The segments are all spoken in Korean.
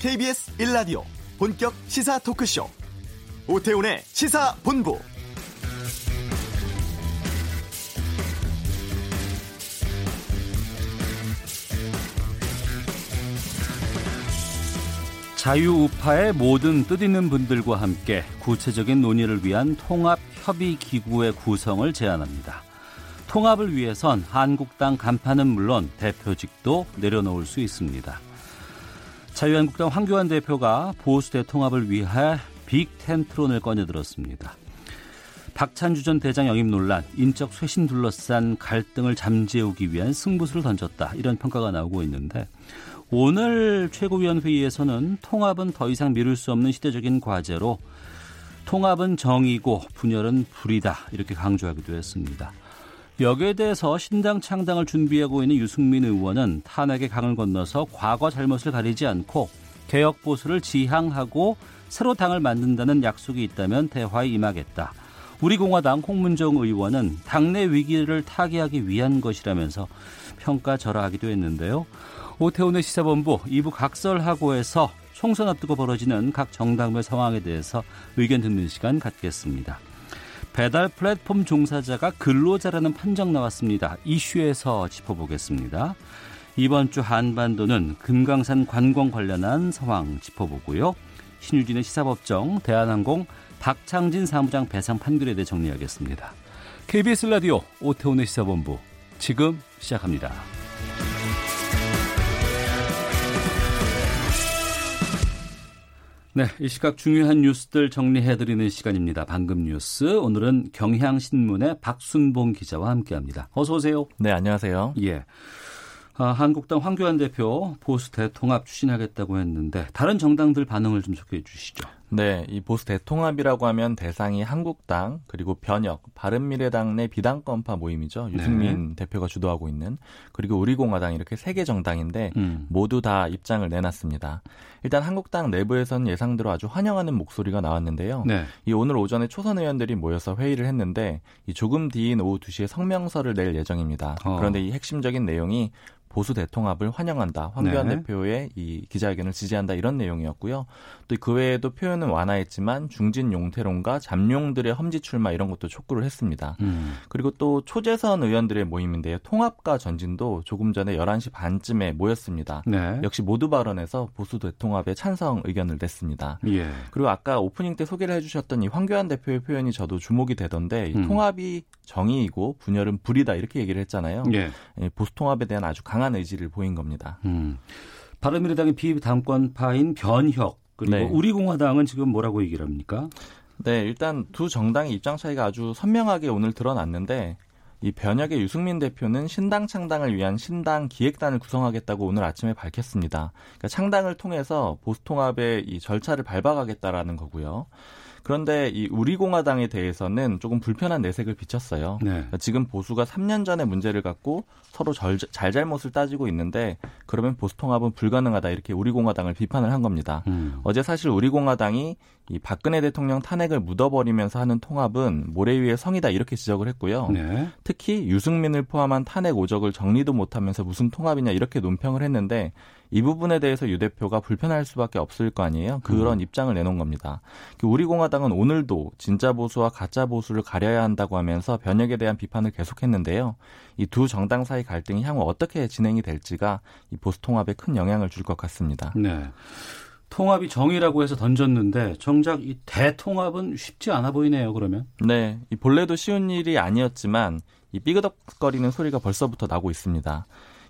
KBS 1라디오 본격 시사 토크쇼 오태훈의 시사본부 자유우파의 모든 뜻있는 분들과 함께 구체적인 논의를 위한 통합협의기구의 구성을 제안합니다. 통합을 위해선 한국당 간판은 물론 대표직도 내려놓을 수 있습니다. 자유한국당 황교안 대표가 보수 대통합을 위해 빅텐트론을 꺼내들었습니다. 박찬주 전 대장 영입 논란, 인적 쇄신 둘러싼 갈등을 잠재우기 위한 승부수를 던졌다. 이런 평가가 나오고 있는데 오늘 최고위원 회의에서는 통합은 더 이상 미룰 수 없는 시대적인 과제로 통합은 정의고 분열은 불이다. 이렇게 강조하기도 했습니다. 여기에 대해서 신당 창당을 준비하고 있는 유승민 의원은 탄핵의 강을 건너서 과거 잘못을 가리지 않고 개혁 보수를 지향하고 새로 당을 만든다는 약속이 있다면 대화에 임하겠다. 우리공화당 홍문정 의원은 당내 위기를 타개하기 위한 것이라면서 평가절하하기도 했는데요. 오태훈의 시사본부 2부 각설하고에서 총선 앞두고 벌어지는 각 정당별 상황에 대해서 의견 듣는 시간 갖겠습니다. 배달 플랫폼 종사자가 근로자라는 판정 나왔습니다. 이슈에서 짚어보겠습니다. 이번 주 한반도는 금강산 관광 관련한 상황 짚어보고요. 신유진의 시사법정, 대한항공 박창진 사무장 배상 판결에 대해 정리하겠습니다. KBS 라디오 오태훈의 시사본부 지금 시작합니다. 네, 이 시각 중요한 뉴스들 정리해드리는 시간입니다. 방금 뉴스. 오늘은 경향신문의 박순봉 기자와 함께합니다. 어서 오세요. 네, 안녕하세요. 예. 아, 한국당 황교안 대표 보수 대통합 추진하겠다고 했는데 다른 정당들 반응을 좀 소개해 주시죠. 네, 이 보수 대통합이라고 하면 대상이 한국당 그리고 변혁, 바른미래당 내 비당권파 모임이죠. 유승민 네. 대표가 주도하고 있는 그리고 우리공화당 이렇게 세 개 정당인데 음. 모두 다 입장을 내놨습니다. 일단 한국당 내부에서는 예상대로 아주 환영하는 목소리가 나왔는데요. 네. 이 오늘 오전에 초선 의원들이 모여서 회의를 했는데 이 조금 뒤인 오후 2시에 성명서를 낼 예정입니다. 어. 그런데 이 핵심적인 내용이 보수 대통합을 환영한다. 황교안 네. 대표의 이 기자회견을 지지한다 이런 내용이었고요. 또 그 외에도 표현은 완화했지만 중진 용태론과 잠룡들의 험지 출마 이런 것도 촉구를 했습니다. 음. 그리고 또 초재선 의원들의 모임인데요. 통합과 전진도 조금 전에 11시 반쯤에 모였습니다. 네. 역시 모두 발언에서 보수 대통합에 찬성 의견을 냈습니다. 예. 그리고 아까 오프닝 때 소개를 해주셨던 이 황교안 대표의 표현이 저도 주목이 되던데 음. 통합이 정의이고 분열은 불이다 이렇게 얘기를 했잖아요. 예. 예 보수 통합에 대한 아주 강한 의지를 보인 겁니다. 음. 바른미래당의 비당권파인 변혁 그리고 네. 우리공화당은 지금 뭐라고 얘기를 합니까? 네, 일단 두 정당의 입장 차이가 아주 선명하게 오늘 드러났는데 이 변혁의 유승민 대표는 신당 창당을 위한 신당 기획단을 구성하겠다고 오늘 아침에 밝혔습니다. 그러니까 창당을 통해서 보수통합의 이 절차를 밟아가겠다라는 거고요. 그런데 이 우리공화당에 대해서는 조금 불편한 내색을 비쳤어요. 네. 그러니까 지금 보수가 3년 전에 문제를 갖고 서로 절, 잘잘못을 따지고 있는데 그러면 보수 통합은 불가능하다 이렇게 우리공화당을 비판을 한 겁니다. 음. 어제 사실 우리공화당이 이 박근혜 대통령 탄핵을 묻어버리면서 하는 통합은 모래 위의 성이다 이렇게 지적을 했고요. 네. 특히 유승민을 포함한 탄핵 오적을 정리도 못하면서 무슨 통합이냐 이렇게 논평을 했는데 이 부분에 대해서 유 대표가 불편할 수밖에 없을 거 아니에요. 그런 음. 입장을 내놓은 겁니다. 그 우리 공화당은 오늘도 진짜 보수와 가짜 보수를 가려야 한다고 하면서 변혁에 대한 비판을 계속했는데요. 이 두 정당 사이 갈등이 향후 어떻게 진행이 될지가 이 보수 통합에 큰 영향을 줄 것 같습니다. 네. 통합이 정의라고 해서 던졌는데 정작 이 대통합은 쉽지 않아 보이네요. 그러면. 네. 이 본래도 쉬운 일이 아니었지만 이 삐그덕거리는 소리가 벌써부터 나고 있습니다.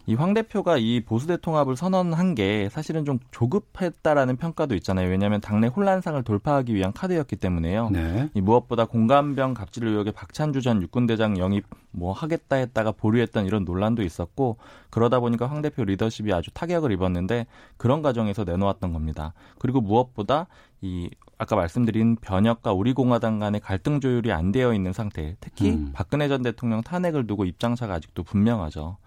이 황 대표가 이 보수 대통합을 선언한 게 사실은 좀 조급했다라는 평가도 있잖아요. 왜냐하면 당내 혼란상을 돌파하기 위한 카드였기 때문에요. 네. 이 무엇보다 공감병 갑질 의혹에 박찬주 전 육군대장 영입 뭐 하겠다 했다가 보류했던 이런 논란도 있었고 그러다 보니까 황 대표 리더십이 아주 타격을 입었는데 그런 과정에서 내놓았던 겁니다. 그리고 무엇보다 이 아까 말씀드린 변혁과 우리공화당 간의 갈등 조율이 안 되어 있는 상태, 특히 음. 박근혜 전 대통령 탄핵을 두고 입장차가 아직도 분명하죠.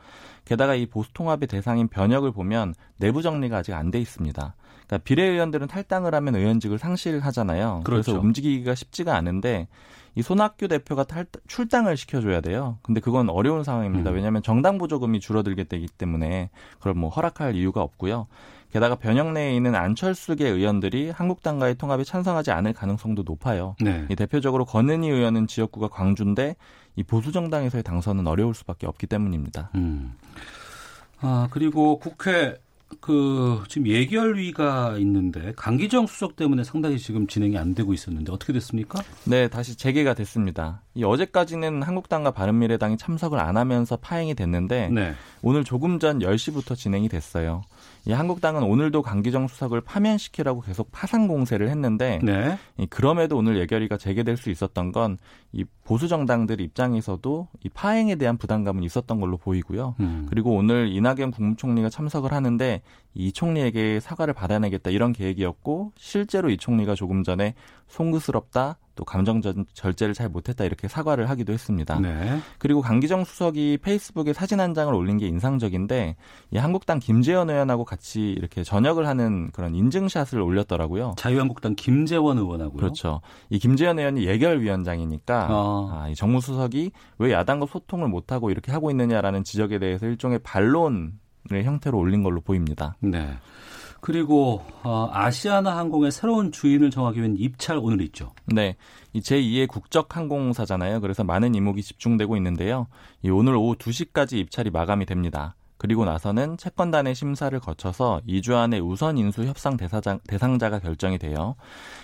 게다가 이 보수 통합의 대상인 변혁을 보면 내부 정리가 아직 안 돼 있습니다. 그러니까 비례의원들은 탈당을 하면 의원직을 상실하잖아요. 그렇죠. 그래서 움직이기가 쉽지가 않은데 이 손학규 대표가 탈, 출당을 시켜줘야 돼요. 근데 그건 어려운 상황입니다. 음. 왜냐하면 정당 보조금이 줄어들게 되기 때문에 그걸 뭐 허락할 이유가 없고요. 게다가 변형 내에 있는 안철수계 의원들이 한국당과의 통합에 찬성하지 않을 가능성도 높아요. 네. 이 대표적으로 권은희 의원은 지역구가 광주인데 이 보수 정당에서의 당선은 어려울 수밖에 없기 때문입니다. 음. 아 그리고 국회 그 지금 예결위가 있는데 강기정 수석 때문에 상당히 지금 진행이 안 되고 있었는데 어떻게 됐습니까? 네, 다시 재개가 됐습니다. 이 어제까지는 한국당과 바른미래당이 참석을 안 하면서 파행이 됐는데 네. 오늘 조금 전 10시부터 진행이 됐어요. 이 한국당은 오늘도 강기정 수석을 파면시키라고 계속 파상 공세를 했는데 네. 이 그럼에도 오늘 예결위가 재개될 수 있었던 건 이 보수 정당들 입장에서도 이 파행에 대한 부담감은 있었던 걸로 보이고요. 음. 그리고 오늘 이낙연 국무총리가 참석을 하는데 이 총리에게 사과를 받아내겠다 이런 계획이었고 실제로 이 총리가 조금 전에 송구스럽다 또 감정 절제를 잘 못했다 이렇게 사과를 하기도 했습니다. 네. 그리고 강기정 수석이 페이스북에 사진 한 장을 올린 게 인상적인데 이 한국당 김재원 의원하고 같이 이렇게 저녁을 하는 그런 인증샷을 올렸더라고요. 자유한국당 김재원 의원하고요. 그렇죠. 이 김재원 의원이 예결위원장이니까 어. 아, 이 정무수석이 왜 야당과 소통을 못하고 이렇게 하고 있느냐라는 지적에 대해서 일종의 반론의 형태로 올린 걸로 보입니다. 네. 그리고 어, 아시아나 항공의 새로운 주인을 정하기 위한 입찰 오늘 있죠. 네. 이 제2의 국적 항공사잖아요. 그래서 많은 이목이 집중되고 있는데요. 이 오늘 오후 2시까지 입찰이 마감이 됩니다. 그리고 나서는 채권단의 심사를 거쳐서 2주 안에 우선 인수 협상 대사장, 대상자가 결정이 돼요.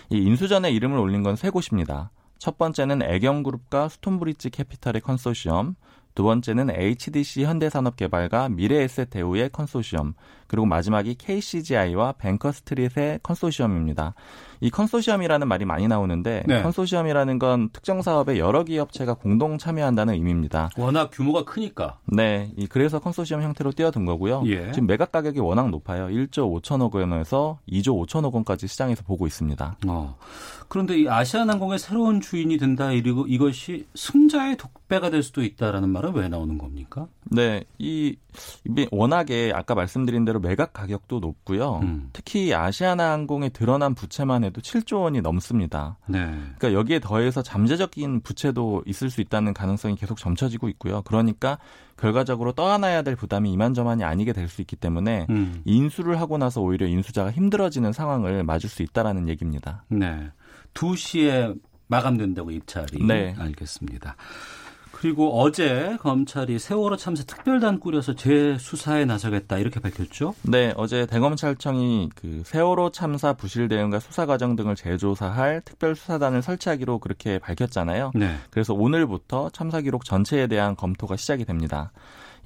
이 인수전에 이름을 올린 건 세 곳입니다. 첫 번째는 애경그룹과 스톤브리지 캐피탈의 컨소시엄, 두 번째는 HDC 현대산업개발과 미래에셋대우의 컨소시엄, 그리고 마지막이 KCGI와 뱅커스트릿의 컨소시엄입니다. 이 컨소시엄이라는 말이 많이 나오는데 네. 컨소시엄이라는 건 특정 사업에 여러 기업체가 공동 참여한다는 의미입니다. 워낙 규모가 크니까. 네, 그래서 컨소시엄 형태로 뛰어든 거고요. 예. 지금 매각 가격이 워낙 높아요. 1조 5천억 원에서 2조 5천억 원까지 시장에서 보고 있습니다. 어. 그런데 이 아시아나항공의 새로운 주인이 된다 그리고 이것이 승자의 독배가 될 수도 있다라는 말은 왜 나오는 겁니까? 네, 이 워낙에 아까 말씀드린 대로 매각 가격도 높고요. 음. 특히 아시아나항공에 드러난 부채만 해도 7조 원이 넘습니다. 네. 그러니까 여기에 더해서 잠재적인 부채도 있을 수 있다는 가능성이 계속 점쳐지고 있고요. 그러니까 결과적으로 떠안아야 될 부담이 이만저만이 아니게 될 수 있기 때문에 음. 인수를 하고 나서 오히려 인수자가 힘들어지는 상황을 맞을 수 있다라는 얘기입니다. 네. 2시에 마감된다고 입찰이 네. 알겠습니다. 그리고 어제 검찰이 세월호 참사 특별단 꾸려서 재수사에 나서겠다 이렇게 밝혔죠? 네, 어제 대검찰청이 그 세월호 참사 부실 대응과 수사 과정 등을 재조사할 특별수사단을 설치하기로 그렇게 밝혔잖아요. 네. 그래서 오늘부터 참사 기록 전체에 대한 검토가 시작이 됩니다.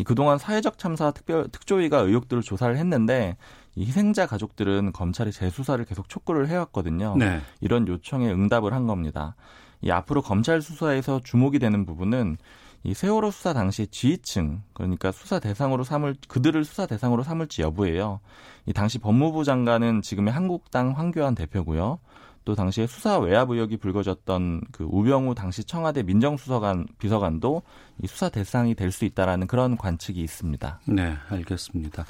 그동안 사회적 참사 특별 특조위가 의혹들을 조사를 했는데 이 희생자 가족들은 검찰이 재수사를 계속 촉구를 해왔거든요. 네. 이런 요청에 응답을 한 겁니다. 이 앞으로 검찰 수사에서 주목이 되는 부분은 이 세월호 수사 당시 지휘층 그러니까 수사 대상으로 삼을 그들을 수사 대상으로 삼을지 여부예요. 이 당시 법무부 장관은 지금의 한국당 황교안 대표고요. 또 당시에 수사 외압 의혹이 불거졌던 그 우병우 당시 청와대 민정수석관 비서관도 이 수사 대상이 될 수 있다라는 그런 관측이 있습니다. 네, 알겠습니다.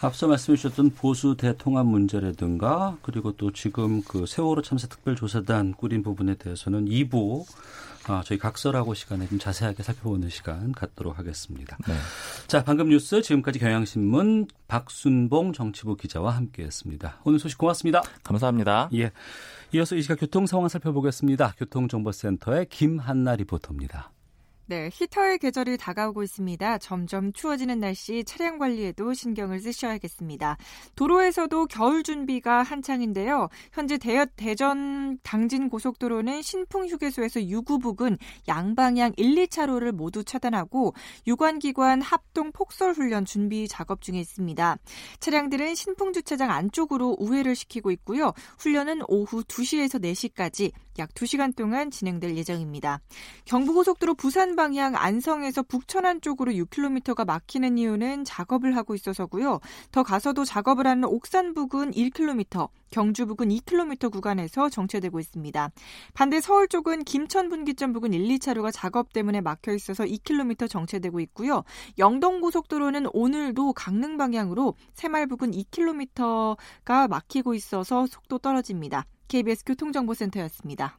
앞서 말씀해 주셨던 보수 대통합 문제라든가 그리고 또 지금 그 세월호 참사 특별조사단 꾸린 부분에 대해서는 2부 아, 저희 각설하고 시간에 좀 자세하게 살펴보는 시간 갖도록 하겠습니다. 네. 자, 방금 뉴스 지금까지 경향신문 박순봉 정치부 기자와 함께했습니다. 오늘 소식 고맙습니다. 감사합니다. 예. 이어서 이 시각 교통 상황 살펴보겠습니다. 교통정보센터의 김한나 리포터입니다. 네, 히터의 계절이 다가오고 있습니다. 점점 추워지는 날씨 차량 관리에도 신경을 쓰셔야겠습니다. 도로에서도 겨울 준비가 한창인데요. 현재 대, 대전 당진 고속도로는 신풍 휴게소에서 유구 부근 양방향 1, 2차로를 모두 차단하고 유관기관 합동 폭설 훈련 준비 작업 중에 있습니다. 차량들은 신풍 주차장 안쪽으로 우회를 시키고 있고요. 훈련은 오후 2시에서 4시까지 약 2시간 동안 진행될 예정입니다. 경부고속도로 부산 방향 안성에서 북천안 쪽으로 6km가 막히는 이유는 작업을 하고 있어서고요. 더 가서도 작업을 하는 옥산 부근 1km, 경주 부근 2km 구간에서 정체되고 있습니다. 반대 서울 쪽은 김천 분기점 부근 1, 2차로가 작업 때문에 막혀 있어서 2km 정체되고 있고요. 영동 고속도로는 오늘도 강릉 방향으로 새말 부근 2km가 막히고 있어서 속도 떨어집니다. KBS 교통정보센터였습니다.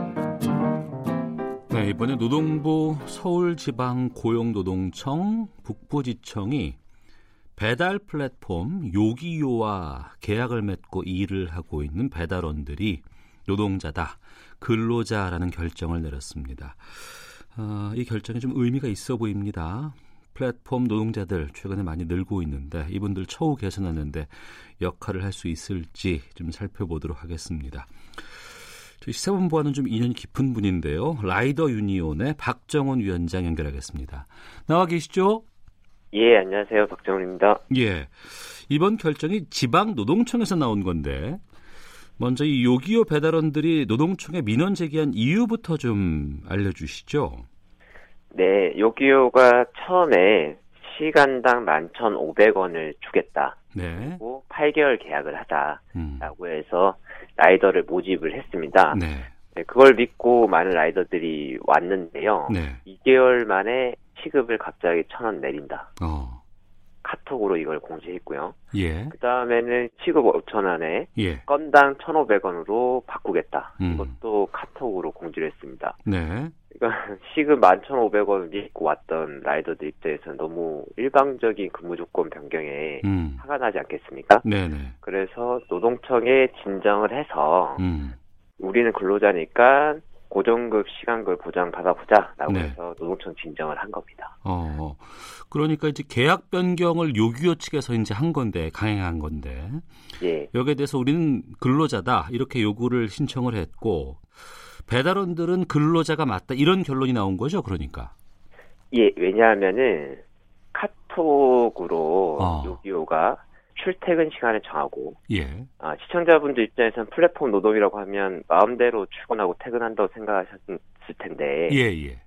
네, 이번에 노동부 서울지방고용노동청 북부지청이 배달 플랫폼 요기요와 계약을 맺고 일을 하고 있는 배달원들이 노동자다, 근로자라는 결정을 내렸습니다. 어, 이 결정이 좀 의미가 있어 보입니다. 플랫폼 노동자들 최근에 많이 늘고 있는데 이분들 처우 개선하는데 역할을 할 수 있을지 좀 살펴보도록 하겠습니다. 저희 시사본부와는 좀 인연이 깊은 분인데요. 라이더 유니온의 박정훈 위원장 연결하겠습니다. 나와 계시죠? 예, 안녕하세요. 박정훈입니다. 예. 이번 결정이 지방 노동청에서 나온 건데 먼저 이 요기요 배달원들이 노동청에 민원 제기한 이유부터 좀 알려주시죠. 네, 요기요가 처음에 시간당 11,500원을 주겠다. 네. 그리고 8개월 계약을 하자라고 음. 해서 라이더를 모집을 했습니다. 네. 네, 그걸 믿고 많은 라이더들이 왔는데요. 네. 2개월 만에 시급을 갑자기 1,000원 내린다. 어. 카톡으로 이걸 공지했고요. 예. 그 다음에는 시급 5,000원에 예. 건당 1,500원으로 바꾸겠다. 음. 이것도 카톡으로 공지를 했습니다. 네. 그러니까 시급 11,500원을 믿고 왔던 라이더들 입장에서는 너무 일방적인 근무 조건 변경에 음. 화가 나지 않겠습니까? 네네. 그래서 노동청에 진정을 해서 음. 우리는 근로자니까 고정급 시간급 보장 받아보자라고 네. 해서 노동청 진정을 한 겁니다. 어. 그러니까 이제 계약 변경을 요기요 측에서 이제 한 건데 강행한 건데 예, 여기에 대해서 우리는 근로자다 이렇게 요구를 신청을 했고 배달원들은 근로자가 맞다 이런 결론이 나온 거죠. 그러니까. 예, 왜냐하면은 카톡으로 어. 요기요가 출퇴근 시간을 정하고 예. 아, 시청자분들 입장에서는 플랫폼 노동이라고 하면 마음대로 출근하고 퇴근한다고 생각하셨을 텐데 예, 예.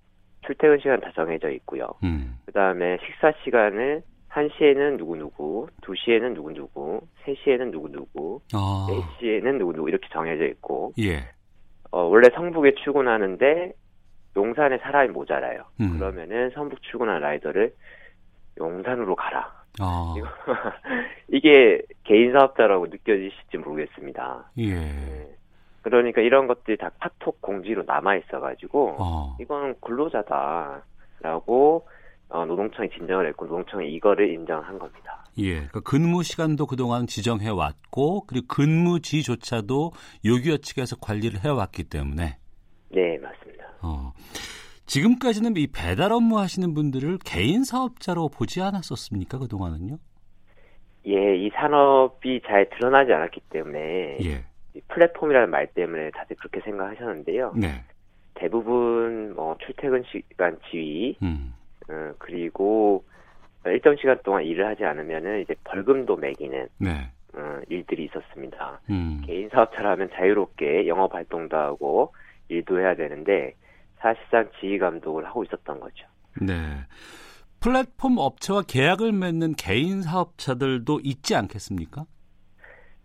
출퇴근 시간 다 정해져 있고요. 음. 그 다음에 식사 시간은 1시에는 누구누구, 2시에는 누구누구, 3시에는 누구누구, 아. 4시에는 누구누구 이렇게 정해져 있고 예. 어, 원래 성북에 출근하는데 용산에 사람이 모자라요. 음. 그러면은 성북 출근한 라이더를 용산으로 가라. 아. 이게 개인 사업자라고 느껴지실지 모르겠습니다. 예. 네. 그러니까 이런 것들이 다 카톡 공지로 남아 있어가지고 어. 이건 근로자다라고 어, 노동청이 진정을 했고 노동청이 이거를 인정한 겁니다. 예. 그러니까 근무 시간도 그동안 지정해 왔고 그리고 근무지조차도 요기요 측에서 관리를 해 왔기 때문에 네 맞습니다. 어. 지금까지는 이 배달 업무 하시는 분들을 개인 사업자로 보지 않았었습니까? 그동안은요? 예, 이 산업이 잘 드러나지 않았기 때문에 예. 이 플랫폼이라는 말 때문에 다들 그렇게 생각하셨는데요. 네. 대부분 뭐 출퇴근 시간 지위 음. 어, 그리고 일정 시간 동안 일을 하지 않으면은 이제 벌금도 매기는 네. 어, 일들이 있었습니다. 음. 개인 사업자라면 자유롭게 영업 활동도 하고 일도 해야 되는데 사실상 지휘 감독을 하고 있었던 거죠. 네. 플랫폼 업체와 계약을 맺는 개인 사업자들도 있지 않겠습니까?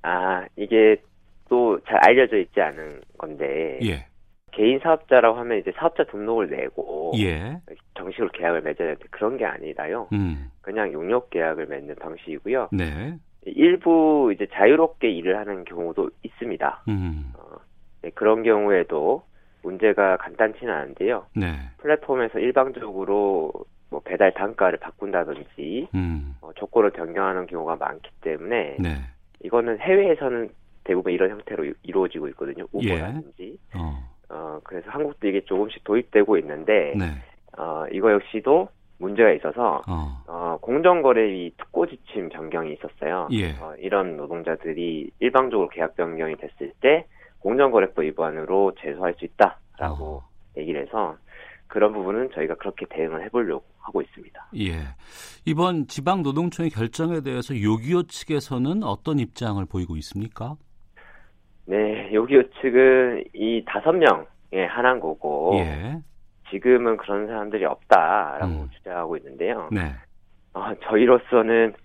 아 이게 또 잘 알려져 있지 않은 건데 예. 개인 사업자라고 하면 이제 사업자 등록을 내고 예. 정식으로 계약을 맺어야 되는데 그런 게 아니라요. 음. 그냥 용역 계약을 맺는 방식이고요. 네. 일부 이제 자유롭게 일을 하는 경우도 있습니다. 음. 어, 네, 그런 경우에도 문제가 간단치는 않은데요. 네. 플랫폼에서 일방적으로 뭐 배달 단가를 바꾼다든지 음. 어, 조건을 변경하는 경우가 많기 때문에 네. 이거는 해외에서는 대부분 이런 형태로 이- 이루어지고 있거든요. 예. 우버라든지. 어. 어, 그래서 한국도 이게 조금씩 도입되고 있는데 네. 어, 이거 역시도 문제가 있어서 어. 어, 공정거래위 특고 지침 변경이 있었어요. 예. 어, 이런 노동자들이 일방적으로 계약 변경이 됐을 때 공정거래법 위반으로 제소할 수 있다라고 어. 얘기를 해서 그런 부분은 저희가 그렇게 대응을 해보려고 하고 있습니다. 예. 이번 지방 노동청의 결정에 대해서 요기요 측에서는 어떤 입장을 보이고 있습니까? 네, 요기요 측은 이 다섯 명에 한한 거고 예. 지금은 그런 사람들이 없다라고 음. 주장하고 있는데요. 네. 어, 저희로서는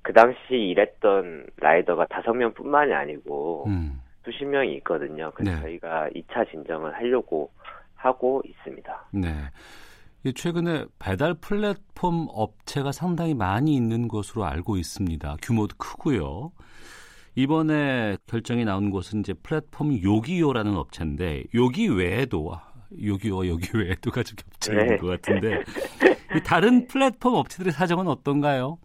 그 당시 일했던 라이더가 다섯 명뿐만이 아니고 음. 수십 명이 있거든요. 그래서 네. 저희가 2차 진정을 하려고 하고 있습니다. 네. 이 최근에 배달 플랫폼 업체가 상당히 많이 있는 것으로 알고 있습니다. 규모도 크고요. 이번에 결정이 나온 곳은 이제 플랫폼 요기요라는 업체인데 요기 외에도 요기요와 요기 외에도가 좀 겹쳐 있는 네. 것 같은데 이 다른 플랫폼 업체들의 사정은 어떤가요?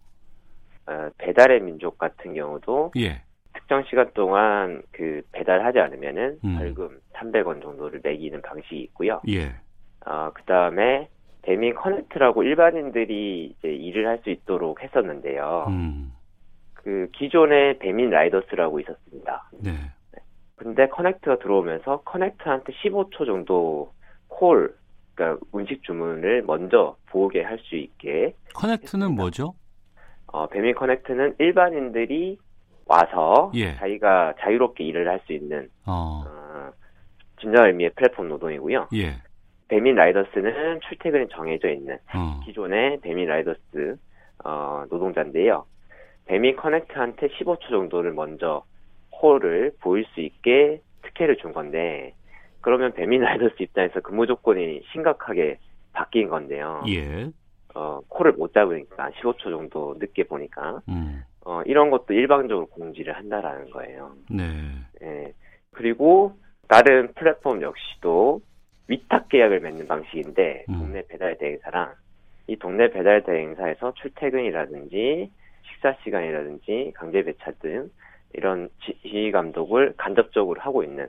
어, 배달의 민족 같은 경우도 예. 특정 시간 동안 그 배달하지 않으면은 음. 벌금 300원 정도를 매기는 방식이 있고요. 예. 어, 그 다음에 대민 커넥트라고 일반인들이 이제 일을 할 수 있도록 했었는데요. 음. 그 기존에 배민 라이더스라고 있었습니다. 네. 근데 커넥트가 들어오면서 커넥트한테 15초 정도 콜, 그러니까 음식 주문을 먼저 보게 할 수 있게 커넥트는 뭐죠? 어, 배민 커넥트는 일반인들이 와서 예. 자기가 자유롭게 일을 할 수 있는 어. 어, 진정 의미의 플랫폼 노동이고요. 예. 배민 라이더스는 출퇴근이 정해져 있는 어. 기존의 배민 라이더스 어, 노동자인데요. 배민 커넥트한테 15초 정도를 먼저 콜을 보일 수 있게 특혜를 준 건데 그러면 배민 라이더스 입장에서 근무 조건이 심각하게 바뀐 건데요. 예. 어, 콜을 못 잡으니까 15초 정도 늦게 보니까 음. 어, 이런 것도 일방적으로 공지를 한다라는 거예요. 네. 예. 그리고 다른 플랫폼 역시도 위탁 계약을 맺는 방식인데 음. 동네 배달 대행사랑 이 동네 배달 대행사에서 출퇴근이라든지 식사 시간이라든지 강제 배차 등 이런 지휘 감독을 간접적으로 하고 있는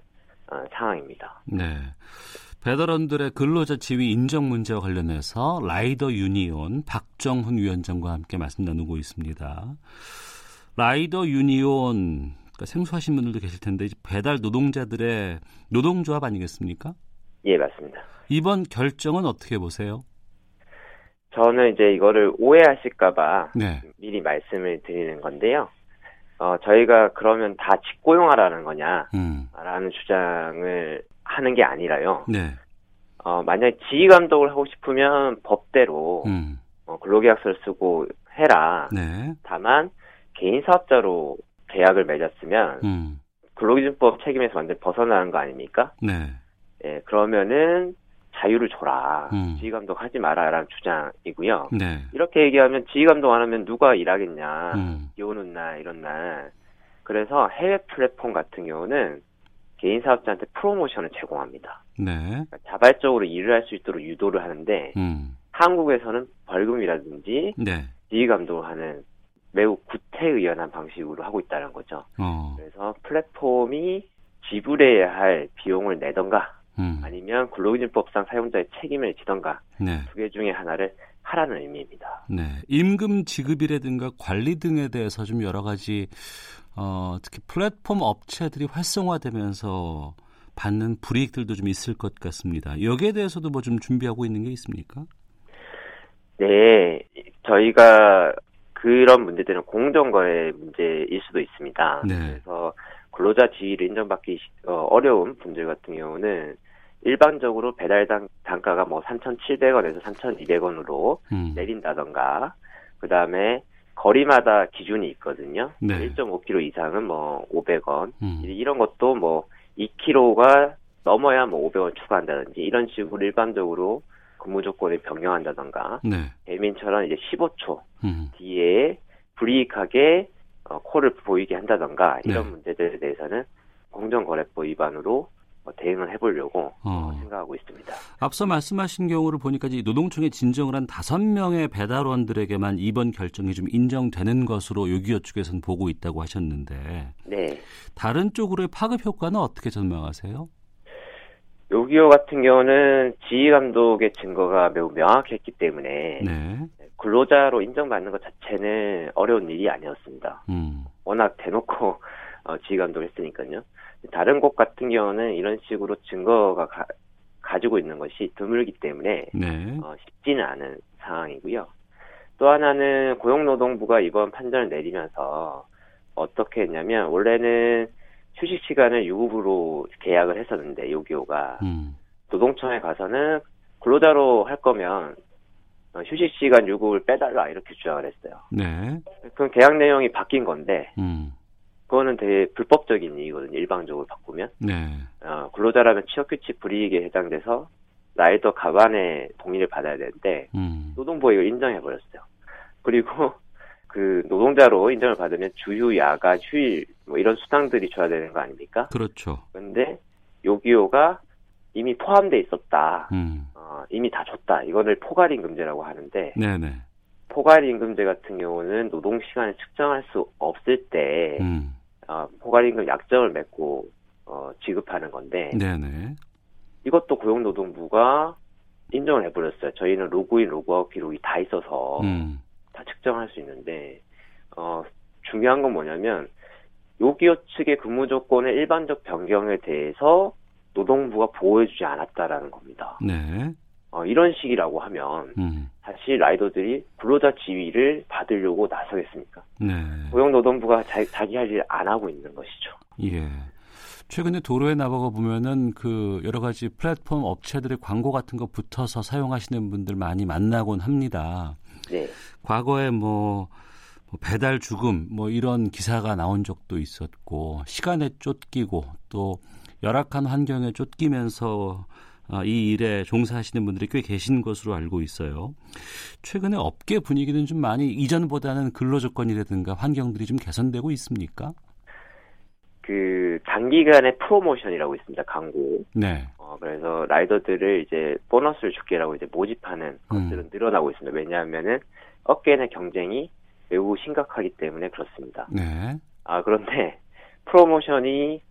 어, 상황입니다. 네. 배달원들의 근로자 지위 인정 문제와 관련해서 라이더 유니온 박정훈 위원장과 함께 말씀 나누고 있습니다. 라이더 유니온 그러니까 생소하신 분들도 계실 텐데 배달 노동자들의 노동조합 아니겠습니까? 예, 맞습니다. 이번 결정은 어떻게 보세요? 저는 이제 이거를 오해하실까봐 네. 미리 말씀을 드리는 건데요. 어, 저희가 그러면 다 직고용하라는 거냐, 음. 라는 주장을 하는 게 아니라요. 네. 어, 만약에 지휘 감독을 하고 싶으면 법대로 음. 어, 근로계약서를 쓰고 해라. 네. 다만 개인 사업자로 계약을 맺었으면 음. 근로기준법 책임에서 완전 벗어나는 거 아닙니까? 네. 예, 그러면은 자유를 줘라. 음. 지휘 감독 하지 마라라는 주장이고요. 네. 이렇게 얘기하면 지휘 감독 안 하면 누가 일하겠냐. 음. 비 오는 날 이런 날. 그래서 해외 플랫폼 같은 경우는 개인 사업자한테 프로모션을 제공합니다. 네. 그러니까 자발적으로 일을 할 수 있도록 유도를 하는데 음. 한국에서는 벌금이라든지 네. 지휘 감독을 하는 매우 구태의연한 방식으로 하고 있다는 거죠. 어. 그래서 플랫폼이 지불해야 할 비용을 내던가 음. 아니면 근로기준법상 사용자의 책임을 지던가 네. 두개 중에 하나를 하라는 의미입니다. 네, 임금 지급이라든가 관리 등에 대해서 좀 여러 가지 어, 특히 플랫폼 업체들이 활성화되면서 받는 불이익들도 좀 있을 것 같습니다. 여기에 대해서도 뭐 좀 준비하고 있는 게 있습니까? 네, 저희가 그런 문제들은 공정거래 문제일 수도 있습니다. 네. 그래서 근로자 지위를 인정받기 시- 어, 어려운 분들 같은 경우는 일반적으로 배달 당, 단가가 뭐 3,700원에서 3,200원으로 음. 내린다던가, 그 다음에 거리마다 기준이 있거든요. 네. 1.5km 이상은 뭐 500원, 음. 이런 것도 뭐 2km가 넘어야 뭐 500원 추가한다든지 이런 식으로 일반적으로 근무 조건을 변경한다던가, 네. 배민처럼 이제 15초 음. 뒤에 불이익하게 어, 콜을 보이게 한다던가 이런 네. 문제들에 대해서는 공정거래법 위반으로 어, 대응을 해보려고 어. 생각하고 있습니다. 앞서 말씀하신 경우를 보니까 노동청에 진정을 한 다섯 명의 배달원들에게만 이번 결정이 좀 인정되는 것으로 요기요 측에서는 보고 있다고 하셨는데 네. 다른 쪽으로의 파급 효과는 어떻게 전망하세요? 요기요 같은 경우는 지휘 감독의 증거가 매우 명확했기 때문에 네. 근로자로 인정받는 것 자체는 어려운 일이 아니었습니다. 음. 워낙 대놓고 어, 지휘 감독을 했으니까요. 다른 곳 같은 경우는 이런 식으로 증거가 가, 지고 있는 것이 드물기 때문에 네. 어, 쉽지는 않은 상황이고요. 또 하나는 고용노동부가 이번 판단을 내리면서 어떻게 했냐면 원래는 휴식 시간을 유급으로 계약을 했었는데 요기요가 음. 노동청에 가서는 근로자로 할 거면 어, 휴식 시간 요구를 빼달라 이렇게 주장을 했어요. 네. 그럼 계약 내용이 바뀐 건데 음. 그거는 되게 불법적인 일이거든요. 일방적으로 바꾸면 네. 어, 근로자라면 취업규칙 불이익에 해당돼서 라이더 가반의 동의를 받아야 되는데 음. 노동부가 이걸 인정해 버렸어요. 그리고 그 노동자로 인정을 받으면 주휴, 야간, 휴일 뭐 이런 수당들이 줘야 되는 거 아닙니까? 그렇죠. 근데 요기요가 이미 포함돼 있었다. 음. 어, 이미 다 줬다. 이거를 포괄임금제라고 하는데 네네. 포괄임금제 같은 경우는 노동 시간을 측정할 수 없을 때 음. 어, 포괄임금 약정을 맺고 어, 지급하는 건데 네네. 이것도 고용노동부가 인정을 해버렸어요. 저희는 로그인, 로그아웃 기록이 다 있어서 음. 다 측정할 수 있는데 어, 중요한 건 뭐냐면 요기요 측의 근무 조건의 일반적 변경에 대해서 노동부가 보호해주지 않았다라는 겁니다. 네. 어, 이런 식이라고 하면 음. 사실 라이더들이 근로자 지위를 받으려고 나서겠습니까? 네. 고용노동부가 자, 자기 할 일 안 하고 있는 것이죠. 예. 최근에 도로에 나가고 보면은 그 여러 가지 플랫폼 업체들의 광고 같은 거 붙어서 사용하시는 분들 많이 만나곤 합니다. 네. 과거에 뭐, 뭐 배달 죽음 뭐 이런 기사가 나온 적도 있었고 시간에 쫓기고 또 열악한 환경에 쫓기면서 아, 이 일에 종사하시는 분들이 꽤 계신 것으로 알고 있어요. 최근에 업계 분위기는 좀 많이 이전보다는 근로 조건이라든가 환경들이 좀 개선되고 있습니까? 그 단기간의 프로모션이라고 있습니다. 광고. 네. 어, 그래서 라이더들을 이제 보너스를 줄게라고 이제 모집하는 음. 것들은 늘어나고 있습니다. 왜냐하면은 업계 내 경쟁이 매우 심각하기 때문에 그렇습니다. 네. 아 그런데 프로모션이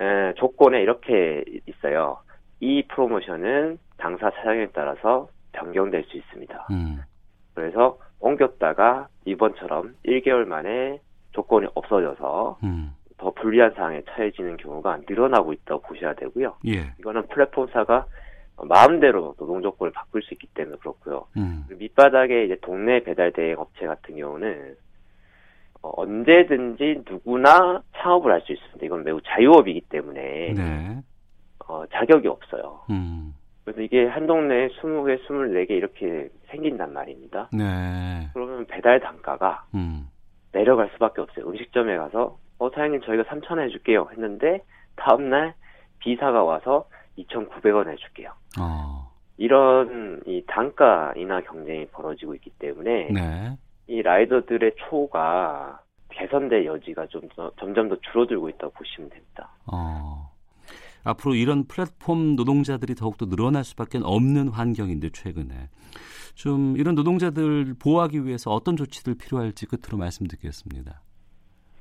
에, 조건에 이렇게 있어요. 이 프로모션은 당사 사정에 따라서 변경될 수 있습니다. 음. 그래서 옮겼다가 이번처럼 1개월 만에 조건이 없어져서 음. 더 불리한 상황에 처해지는 경우가 늘어나고 있다고 보셔야 되고요. 예. 이거는 플랫폼사가 마음대로 노동 조건을 바꿀 수 있기 때문에 그렇고요. 음. 밑바닥에 이제 동네 배달 대행 업체 같은 경우는 어, 언제든지 누구나 창업을 할 수 있습니다. 이건 매우 자유업이기 때문에 네. 어, 자격이 없어요. 음. 그래서 이게 한 동네에 20개, 24개 이렇게 생긴단 말입니다. 네. 그러면 배달 단가가 음. 내려갈 수밖에 없어요. 음식점에 가서 어 사장님 저희가 3,000원 해줄게요 했는데 다음날 비사가 와서 2,900원 해줄게요. 어. 이런 이 단가 인하 경쟁이 벌어지고 있기 때문에 네. 이 라이더들의 초가 개선될 여지가 좀 더, 점점 더 줄어들고 있다고 보시면 됩니다. 어. 앞으로 이런 플랫폼 노동자들이 더욱더 늘어날 수밖에 없는 환경인데 최근에 좀 이런 노동자들 보호하기 위해서 어떤 조치들 필요할지 끝으로 말씀드리겠습니다.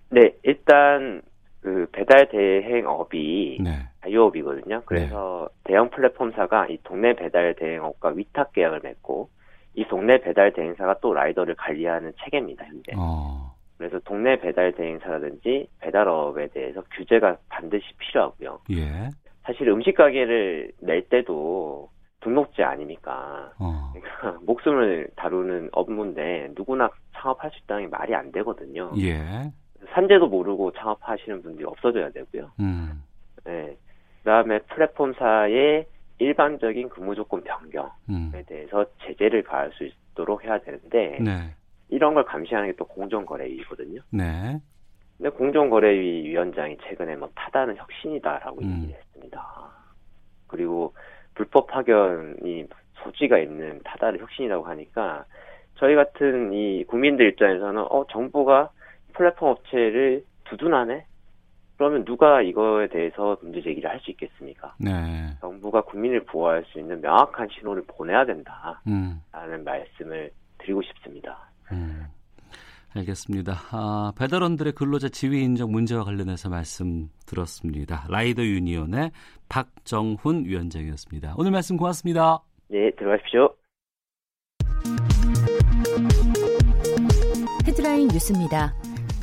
네, 일단 그 배달 대행업이 네. 자유업이거든요. 그래서 대형 플랫폼사가 이 동네 배달 대행업과 위탁 계약을 맺고 이 동네 배달 대행사가 또 라이더를 관리하는 체계입니다, 현재. 어. 그래서 동네 배달 대행사라든지 배달업에 대해서 규제가 반드시 필요하고요. 예. 사실 음식 가게를 낼 때도 등록제 아닙니까? 어. 그러니까 목숨을 다루는 업무인데 누구나 창업할 수 있다는 게 말이 안 되거든요. 예. 산재도 모르고 창업하시는 분들이 없어져야 되고요. 음. 네. 그다음에 플랫폼사의 일반적인 근무 조건 변경에 음. 대해서 제재를 가할 수 있도록 해야 되는데 네. 이런 걸 감시하는 게 또 공정거래위거든요. 네. 근데 공정거래위 위원장이 최근에 뭐 타다는 혁신이다라고 음. 얘기를 했습니다. 그리고 불법 파견이 소지가 있는 타다를 혁신이라고 하니까 저희 같은 이 국민들 입장에서는 어 정부가 플랫폼 업체를 두둔하네? 그러면 누가 이거에 대해서 문제 제기를 할 수 있겠습니까? 네. 정부가 국민을 보호할 수 있는 명확한 신호를 보내야 된다라는 음. 말씀을 드리고 싶습니다. 음. 알겠습니다. 아, 배달원들의 근로자 지위 인정 문제와 관련해서 말씀 들었습니다. 라이더 유니온의 박정훈 위원장이었습니다. 오늘 말씀 고맙습니다. 네, 들어가십시오. 헤드라인 뉴스입니다.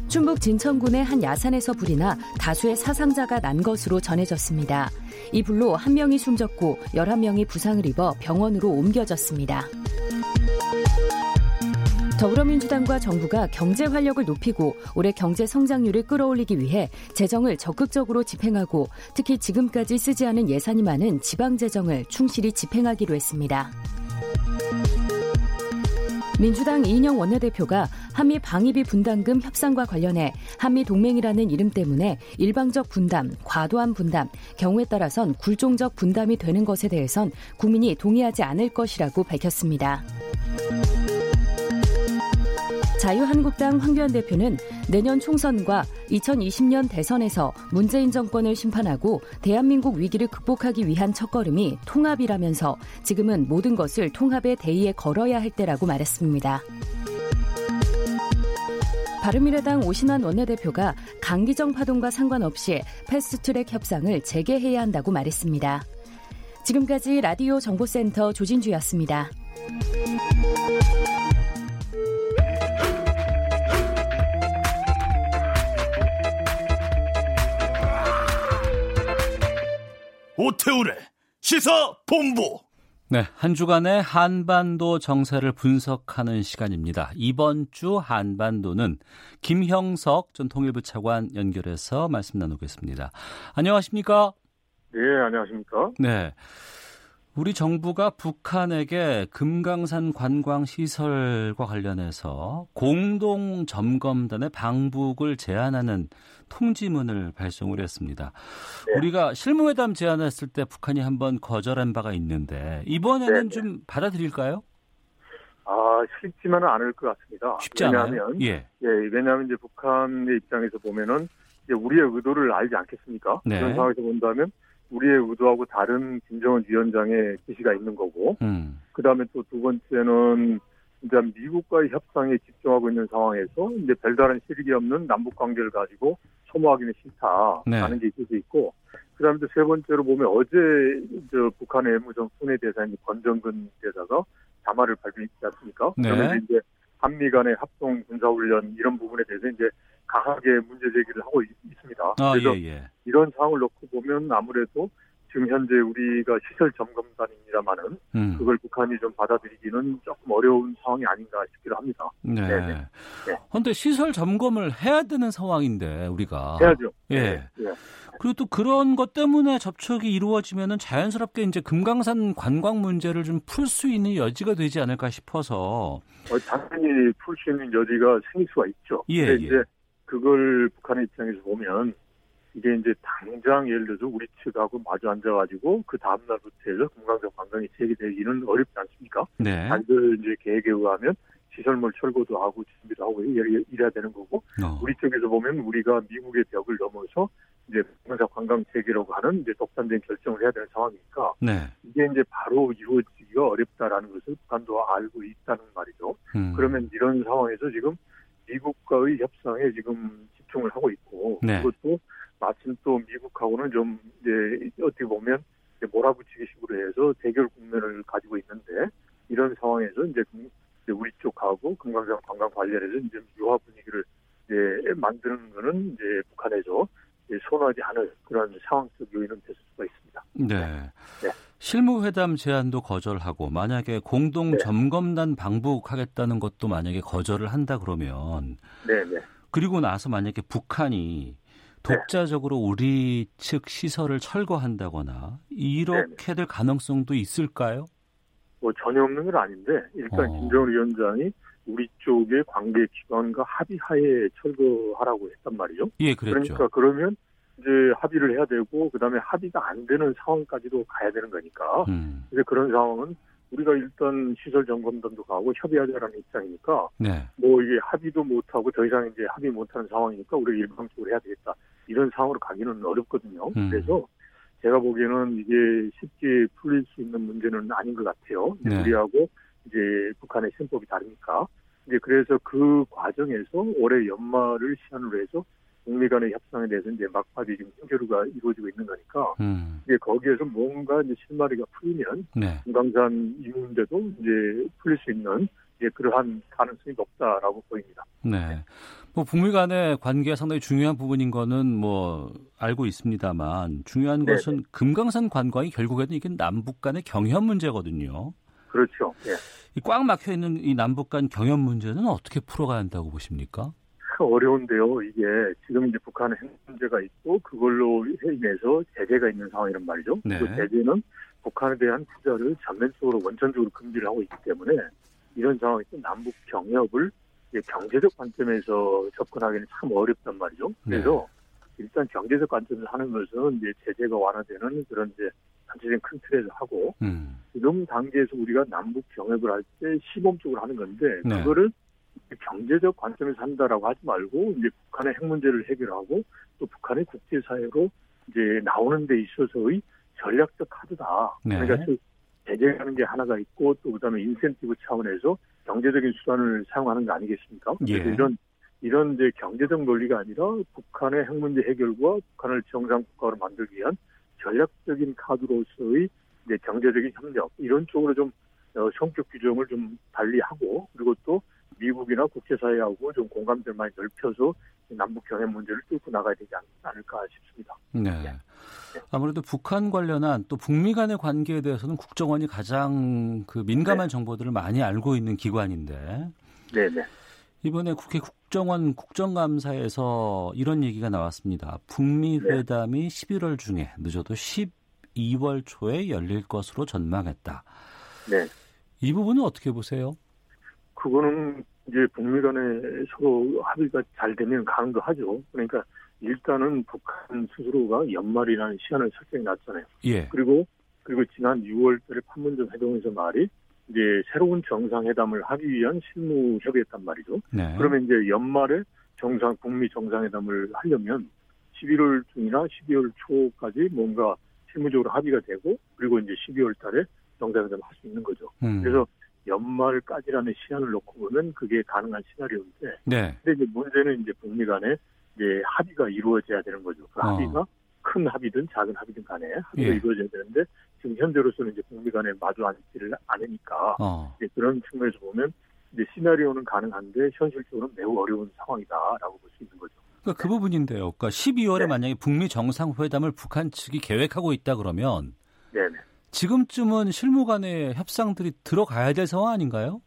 충북 진천군의 한 야산에서 불이 나 다수의 사상자가 난 것으로 전해졌습니다. 이 불로 한 명이 숨졌고 11명이 부상을 입어 병원으로 옮겨졌습니다. 더불어민주당과 정부가 경제 활력을 높이고 올해 경제 성장률을 끌어올리기 위해 재정을 적극적으로 집행하고 특히 지금까지 쓰지 않은 예산이 많은 지방 재정을 충실히 집행하기로 했습니다. 민주당 이인영 원내대표가 한미 방위비 분담금 협상과 관련해 한미 동맹이라는 이름 때문에 일방적 분담, 과도한 분담, 경우에 따라선 굴종적 분담이 되는 것에 대해선 국민이 동의하지 않을 것이라고 밝혔습니다. 자유한국당 황교안 대표는 내년 총선과 2020년 대선에서 문재인 정권을 심판하고 대한민국 위기를 극복하기 위한 첫걸음이 통합이라면서 지금은 모든 것을 통합의 대의에 걸어야 할 때라고 말했습니다. 바른미래당 오신환 원내대표가 강기정 파동과 상관없이 패스트트랙 협상을 재개해야 한다고 말했습니다. 지금까지 라디오 정보센터 조진주였습니다. 오태우래 시사 본부. 네, 한 주간의 한반도 정세를 분석하는 시간입니다. 이번 주 한반도는 김형석 전 통일부 차관 연결해서 말씀 나누겠습니다. 안녕하십니까? 네, 안녕하십니까? 네. 우리 정부가 북한에게 금강산 관광 시설과 관련해서 공동 점검단의 방북을 제안하는 통지문을 발송을 했습니다. 네. 우리가 실무회담 제안했을 때 북한이 한번 거절한 바가 있는데 이번에는 네. 좀 받아들일까요? 아 쉽지만은 않을 것 같습니다. 쉽지 왜냐하면, 예. 예, 왜냐하면 이제 북한의 입장에서 보면은 우리의 의도를 알지 않겠습니까? 네. 그런 상황에서 본다면 우리의 의도하고 다른 김정은 위원장의 지시가 있는 거고, 음. 그 다음에 또 두 번째는 이제 미국과의 협상에 집중하고 있는 상황에서 이제 별다른 실익이 없는 남북 관계를 가지고 소모하기는 싫다라는 네. 게 있을 수 있고, 그 다음에 또 세 번째로 보면 어제 저 북한의 외무성 순회 대사인 권정근 대사가 담화를 발표했지 않습니까? 네. 그러면 이제 한미 간의 합동 군사훈련 이런 부분에 대해서 이제 강하게 문제 제기를 하고 있, 습니다 아, 그래서 예, 예. 이런 상황을 놓고 보면 아무래도 지금 현재 우리가 시설 점검단입니다만은 음. 그걸 북한이 좀 받아들이기는 조금 어려운 상황이 아닌가 싶기도 합니다. 네. 그런데 네. 시설 점검을 해야 되는 상황인데 우리가 해야죠. 예. 네. 네. 그리고 또 그런 것 때문에 접촉이 이루어지면은 자연스럽게 이제 금강산 관광 문제를 좀 풀 수 있는 여지가 되지 않을까 싶어서 어, 당연히 풀 수 있는 여지가 생길 수가 있죠. 예, 예. 이제 그걸 북한의 입장에서 보면 이게 이제 당장 예를 들어서 우리 측하고 마주 앉아가지고 그 다음날부터 해서 금강산 관광이 재개되기는 어렵지 않습니까? 네. 단들 이제 계획에 의하면 시설물 철거도 하고 준비도 하고 이래야 되는 거고 어. 우리 쪽에서 보면 우리가 미국의 벽을 넘어서 이제 금강산 관광 재개라고 하는 이제 독단적인 결정을 해야 되는 상황이니까 네. 이게 이제 바로 이루어지기가 어렵다라는 것을 북한도 알고 있다는 말이죠. 음. 그러면 이런 상황에서 지금 미국과의 협상에 지금 집중을 하고 있고 네. 그것도 마침 또 미국하고는 좀 이제 어떻게 보면 이제 몰아붙이기식으로 해서 대결 국면을 가지고 있는데 이런 상황에서 이제 우리 쪽하고 금강산 관광 관련해서 이제 유화 분위기를 이제 만드는 거는 이제 북한에서 선호하지 않을 그런 상황적 요인은 됐을 수가 있습니다. 네. 네. 실무회담 제안도 거절하고 만약에 공동 네. 점검단 방북하겠다는 것도 만약에 거절을 한다 그러면 네, 네. 그리고 나서 만약에 북한이 독자적으로 우리 측 시설을 철거한다거나 이렇게 될 가능성도 있을까요? 뭐 전혀 없는 건 아닌데 일단 어. 김정은 위원장이 우리 쪽의 관계 기관과 합의하에 철거하라고 했단 말이죠. 예, 그랬죠. 그러니까 그러면 이제 합의를 해야 되고 그다음에 합의가 안 되는 상황까지도 가야 되는 거니까. 음. 이제 그런 상황은 우리가 일단 시설 점검단도 가고 협의하자라는 입장이니까. 네. 뭐 이게 합의도 못 하고 더 이상 이제 합의 못 하는 상황이니까 우리가 일방적으로 해야 되겠다. 이런 상황으로 가기는 어렵거든요. 음. 그래서 제가 보기에는 이게 쉽게 풀릴 수 있는 문제는 아닌 것 같아요. 네. 우리하고 이제 북한의宪법이 다르니까. 이제 그래서 그 과정에서 올해 연말을 시한으로 해서 북미 간의 협상에 대해서 이제 막바지 지금 hin교류가 이루어지고 있는 거니까 음. 이제 거기에서 뭔가 이제 실마리가 풀리면 네. 금강산 이 문제도 이제 풀릴 수 있는 이제 그러한 가능성이 높다라고 보입니다. 네. 뭐 북미 간의 관계가 상당히 중요한 부분인 거는 뭐 알고 있습니다만 중요한 네네. 것은 금강산 관광이 결국에는 이게 남북 간의 경협 문제거든요. 그렇죠. 예. 꽉 막혀 있는 이 남북 간 경협 문제는 어떻게 풀어가야 한다고 보십니까? 어려운데요. 이게 지금 이제 북한의 핵 문제가 있고 그걸로 인해서 제재가 있는 상황이란 말이죠. 네. 그 제재는 북한에 대한 투자를 전면적으로 원천적으로 금지를 하고 있기 때문에 이런 상황에서 남북 경협을 경제적 관점에서 접근하기는 참 어렵단 말이죠. 네. 그래서 네. 일단 경제적 관점에서 하는 것은 이제 제재가 완화되는 그런 이제 전체적인 큰 틀에서 하고 음. 지금 단계에서 우리가 남북 경협을 할 때 시범적으로 하는 건데 네. 그거를 경제적 관점에서 한다라고 하지 말고 이제 북한의 핵 문제를 해결하고 또 북한의 국제사회로 이제 나오는 데 있어서의 전략적 카드다. 네. 그러니까 그 제재하는 게 하나가 있고 또 그다음에 인센티브 차원에서 경제적인 수단을 사용하는 거 아니겠습니까? 예. 이런 이런 이제 경제적 논리가 아니라 북한의 핵 문제 해결과 북한을 정상 국가로 만들기 위한 전략적인 카드로서의 이제 경제적인 협력 이런 쪽으로 좀 어, 성격 규정을 좀 달리하고 그리고 또 미국이나 국제사회하고 좀 공감대를 많이 넓혀서 남북 경협 문제를 뚫고 나가야 되지 않을까 싶습니다. 네. 네. 아무래도 북한 관련한 또 북미 간의 관계에 대해서는 국정원이 가장 그 민감한 네. 정보들을 많이 알고 있는 기관인데. 네, 네. 이번에 국회 국정원 국정감사에서 이런 얘기가 나왔습니다. 북미 네. 회담이 11월 중에 늦어도 12월 초에 열릴 것으로 전망했다. 네. 이 부분은 어떻게 보세요? 그거는 이제 북미 간에 서로 합의가 잘 되면 가능도 하죠. 그러니까 일단은 북한 스스로가 연말이라는 시한을 설정해 놨잖아요. 예. 그리고 그리고 지난 6월달에 판문점 회동에서 말이 이제 새로운 정상회담을 하기 위한 실무 협의했단 말이죠. 네. 그러면 이제 연말에 정상 북미 정상회담을 하려면 11월 중이나 12월 초까지 뭔가 실무적으로 합의가 되고 그리고 이제 12월 달에 정상회담 을 할 수 있는 거죠. 음. 그래서 연말까지라는 시간을 놓고 보면 그게 가능한 시나리오인데. 네. 근데 이제 문제는 이제 북미 간에 이제 합의가 이루어져야 되는 거죠. 그 어. 합의가 큰 합의든 작은 합의든 간에 합의가 예. 이루어져야 되는데 지금 현재로서는 이제 북미 간에 마주 앉지를 않으니까 어. 그런 측면에서 보면 이제 시나리오는 가능한데 현실적으로는 매우 어려운 상황이다라고 볼 수 있는 거죠. 그러니까 그 부분인데요. 그러니까 12월에 네. 만약에 북미 정상회담을 북한 측이 계획하고 있다 그러면 네네. 지금쯤은 실무 간의 협상들이 들어가야 될 상황 아닌가요?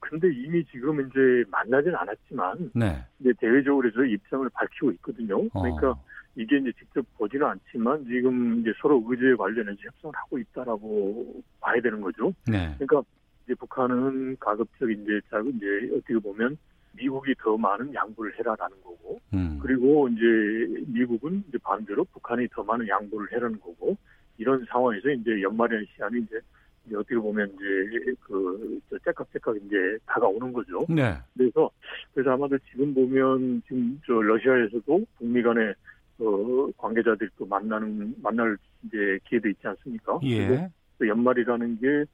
근데 이미 지금 이제 만나진 않았지만 네. 이제 대외적으로 해서 입장을 밝히고 있거든요. 어. 그러니까 어. 이게 이제 직접 보지는 않지만 지금 이제 서로 의제에 관련해서 협상을 하고 있다라고 봐야 되는 거죠. 네. 그러니까 이제 북한은 가급적 이제 자 이제 어떻게 보면 미국이 더 많은 양보를 해라라는 거고, 음. 그리고 이제 미국은 이제 반대로 북한이 더 많은 양보를 해라는 거고, 이런 상황에서 이제 연말의 시한이 이제, 이제 어떻게 보면 이제 그저 째깍째깍 이제 다가오는 거죠. 네. 그래서 그래서 아마도 지금 보면 지금 저 러시아에서도 북미 간의 어, 관계자들이 또 만나는 만날 이제 기회도 있지 않습니까? 예. 또 연말이라는 게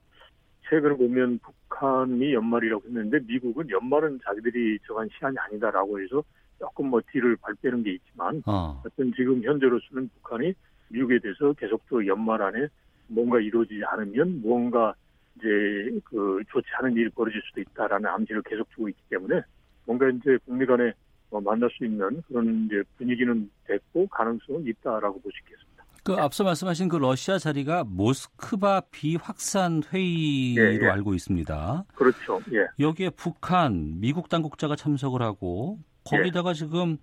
최근에 보면 북한이 연말이라고 했는데 미국은 연말은 자기들이 정한 시한이 아니다라고 해서 조금 뭐 뒤를 발 빼는 게 있지만 어. 어떤 지금 현재로서는 북한이 미국에 대해서 계속적으로 연말 안에 뭔가 이루어지지 않으면 무언가 이제 그 좋지 않은 일이 벌어질 수도 있다라는 암시를 계속 주고 있기 때문에 뭔가 이제 북미 간에 뭐 만날 수 있는 그런 이제 분위기는 됐고 가능성은 있다라고 볼 수 있겠습니다. 그 앞서 말씀하신 그 러시아 자리가 모스크바 비확산 회의로 예, 예. 알고 있습니다. 그렇죠. 예. 여기에 북한, 미국 당국자가 참석을 하고 거기다가 예. 지금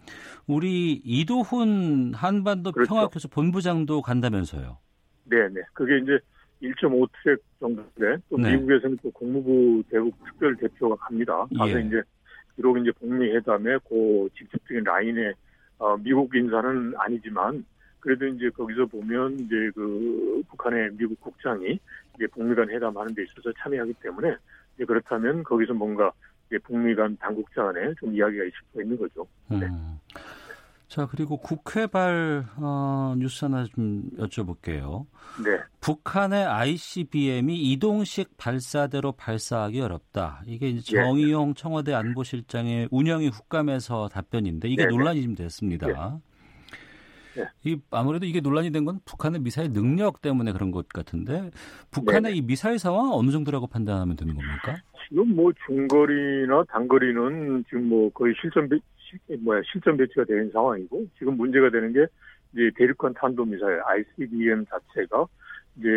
우리 이도훈 한반도 그렇죠. 평화교섭 본부장도 간다면서요. 네, 네. 그게 이제 1.5트랙 정도인데 또 네. 미국에서는 또 국무부 대북 특별 대표가 갑니다. 가서 예. 이제 비록 이제 북미 회담에 그 직접적인 라인에 어, 미국 인사는 아니지만 그래도 이제 거기서 보면 이제 그 북한의 미국 국장이 이제 북미 간 회담하는 데 있어서 참여하기 때문에 이제 그렇다면 거기서 뭔가 북미 간 당국자 간에 좀 이야기가 있을 수 있는 거죠. 네. 음. 자, 그리고 국회발 어, 뉴스 하나 좀 여쭤볼게요. 네. 북한의 ICBM이 이동식 발사대로 발사하기 어렵다. 이게 이제 네. 정의용 청와대 안보실장의 운영이 국감에서 답변인데 이게 네. 논란이 좀 됐습니다. 네. 이 아무래도 이게 논란이 된 건 북한의 미사일 능력 때문에 그런 것 같은데 북한의 이 미사일 상황 어느 정도라고 판단하면 되는 겁니까? 지금 뭐 중거리나 단거리는 지금 뭐 거의 실전 뭐야 실전 배치가 되는 상황이고 지금 문제가 되는 게 이제 대륙간 탄도 미사일 ICBM 자체가 이제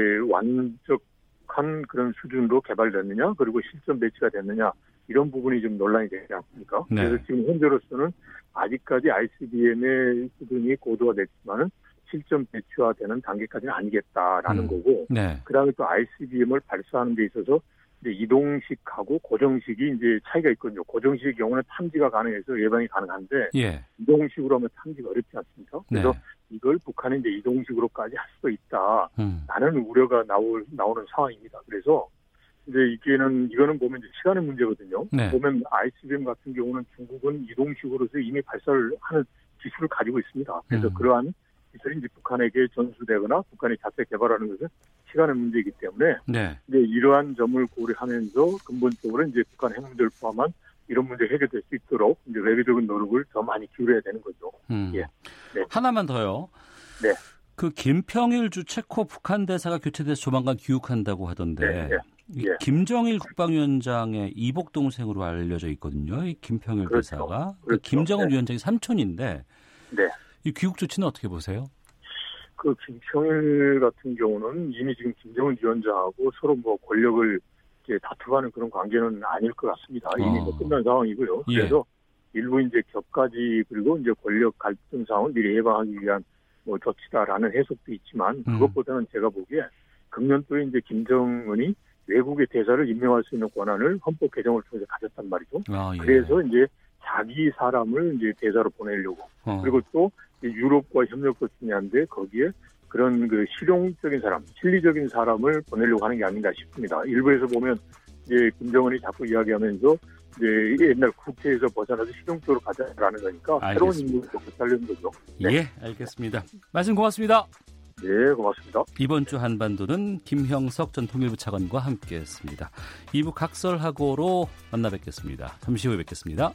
부족한 그런 수준으로 개발됐느냐 그리고 실전 배치가 됐느냐 이런 부분이 좀 논란이 되지 않습니까? 네. 그래서 지금 현재로서는 아직까지 ICBM의 수준이 고도화됐지만은 실전 배치화되는 단계까지는 아니겠다라는 음. 거고 네. 그다음에 또 ICBM을 발사하는 데 있어서 이제 이동식하고 고정식이 이제 차이가 있거든요. 고정식의 경우는 탐지가 가능해서 예방이 가능한데 예. 이동식으로 하면 탐지가 어렵지 않습니까? 그래서 네. 이걸 북한이 이제 이동식으로까지 할 수도 있다. 음. 라는 우려가 나올 나오는 상황입니다. 그래서 이제 이게는 이거는 보면 이제 시간의 문제거든요. 네. 보면 ICBM 같은 경우는 중국은 이동식으로서 이미 발사를 하는 기술을 가지고 있습니다. 그래서 음. 그러한 기술이 이제 북한에게 전수되거나 북한이 자체 개발하는 것은 시간의 문제이기 때문에 네. 이제 이러한 점을 고려하면서 근본적으로 이제 북한 핵 문제를 포함한 이런 문제 해결될 수 있도록 이제 외교적인 노력을 더 많이 기울여야 되는 거죠. 음. 예. 네. 하나만 더요. 네. 그 김평일 주 체코 북한 대사가 교체돼서 조만간 귀국한다고 하던데 네, 네. 예. 김정일 국방위원장의 이복 동생으로 알려져 있거든요. 이 김평일 그렇죠. 대사가 그 그렇죠. 김정은 네. 위원장이 삼촌인데 네. 이 귀국 조치는 어떻게 보세요? 그 김평일 같은 경우는 이미 지금 김정은 위원장하고 서로 뭐 권력을 이제 다투가는 그런 관계는 아닐 것 같습니다. 이미 뭐 어. 끝난 상황이고요. 예. 그래서 일부 이제 격까지 그리고 이제 권력 갈등 상황을 미리 예방하기 위한 뭐 조치다라는 해석도 있지만 음. 그것보다는 제가 보기에 금년도에 이제 김정은이 외국의 대사를 임명할 수 있는 권한을 헌법 개정을 통해서 가졌단 말이죠. 아, 예. 그래서 이제 자기 사람을 이제 대사로 보내려고 어. 그리고 또 유럽과 협력도 중요한데 거기에 그런 그 실용적인 사람, 실리적인 사람을 보내려고 하는 게 아닌가 싶습니다. 일부에서 보면 이제 김정은이 자꾸 이야기하면서 이제 옛날 국회에서 벗어나서 실용적으로 가자라는 거니까 알겠습니다. 새로운 인물을 살려는 거죠. 네. 예, 알겠습니다. 말씀 고맙습니다. 네, 고맙습니다. 이번 주 한반도는 김형석 전 통일부 차관과 함께했습니다. 2부 각설하고로 만나 뵙겠습니다. 잠시 후에 뵙겠습니다.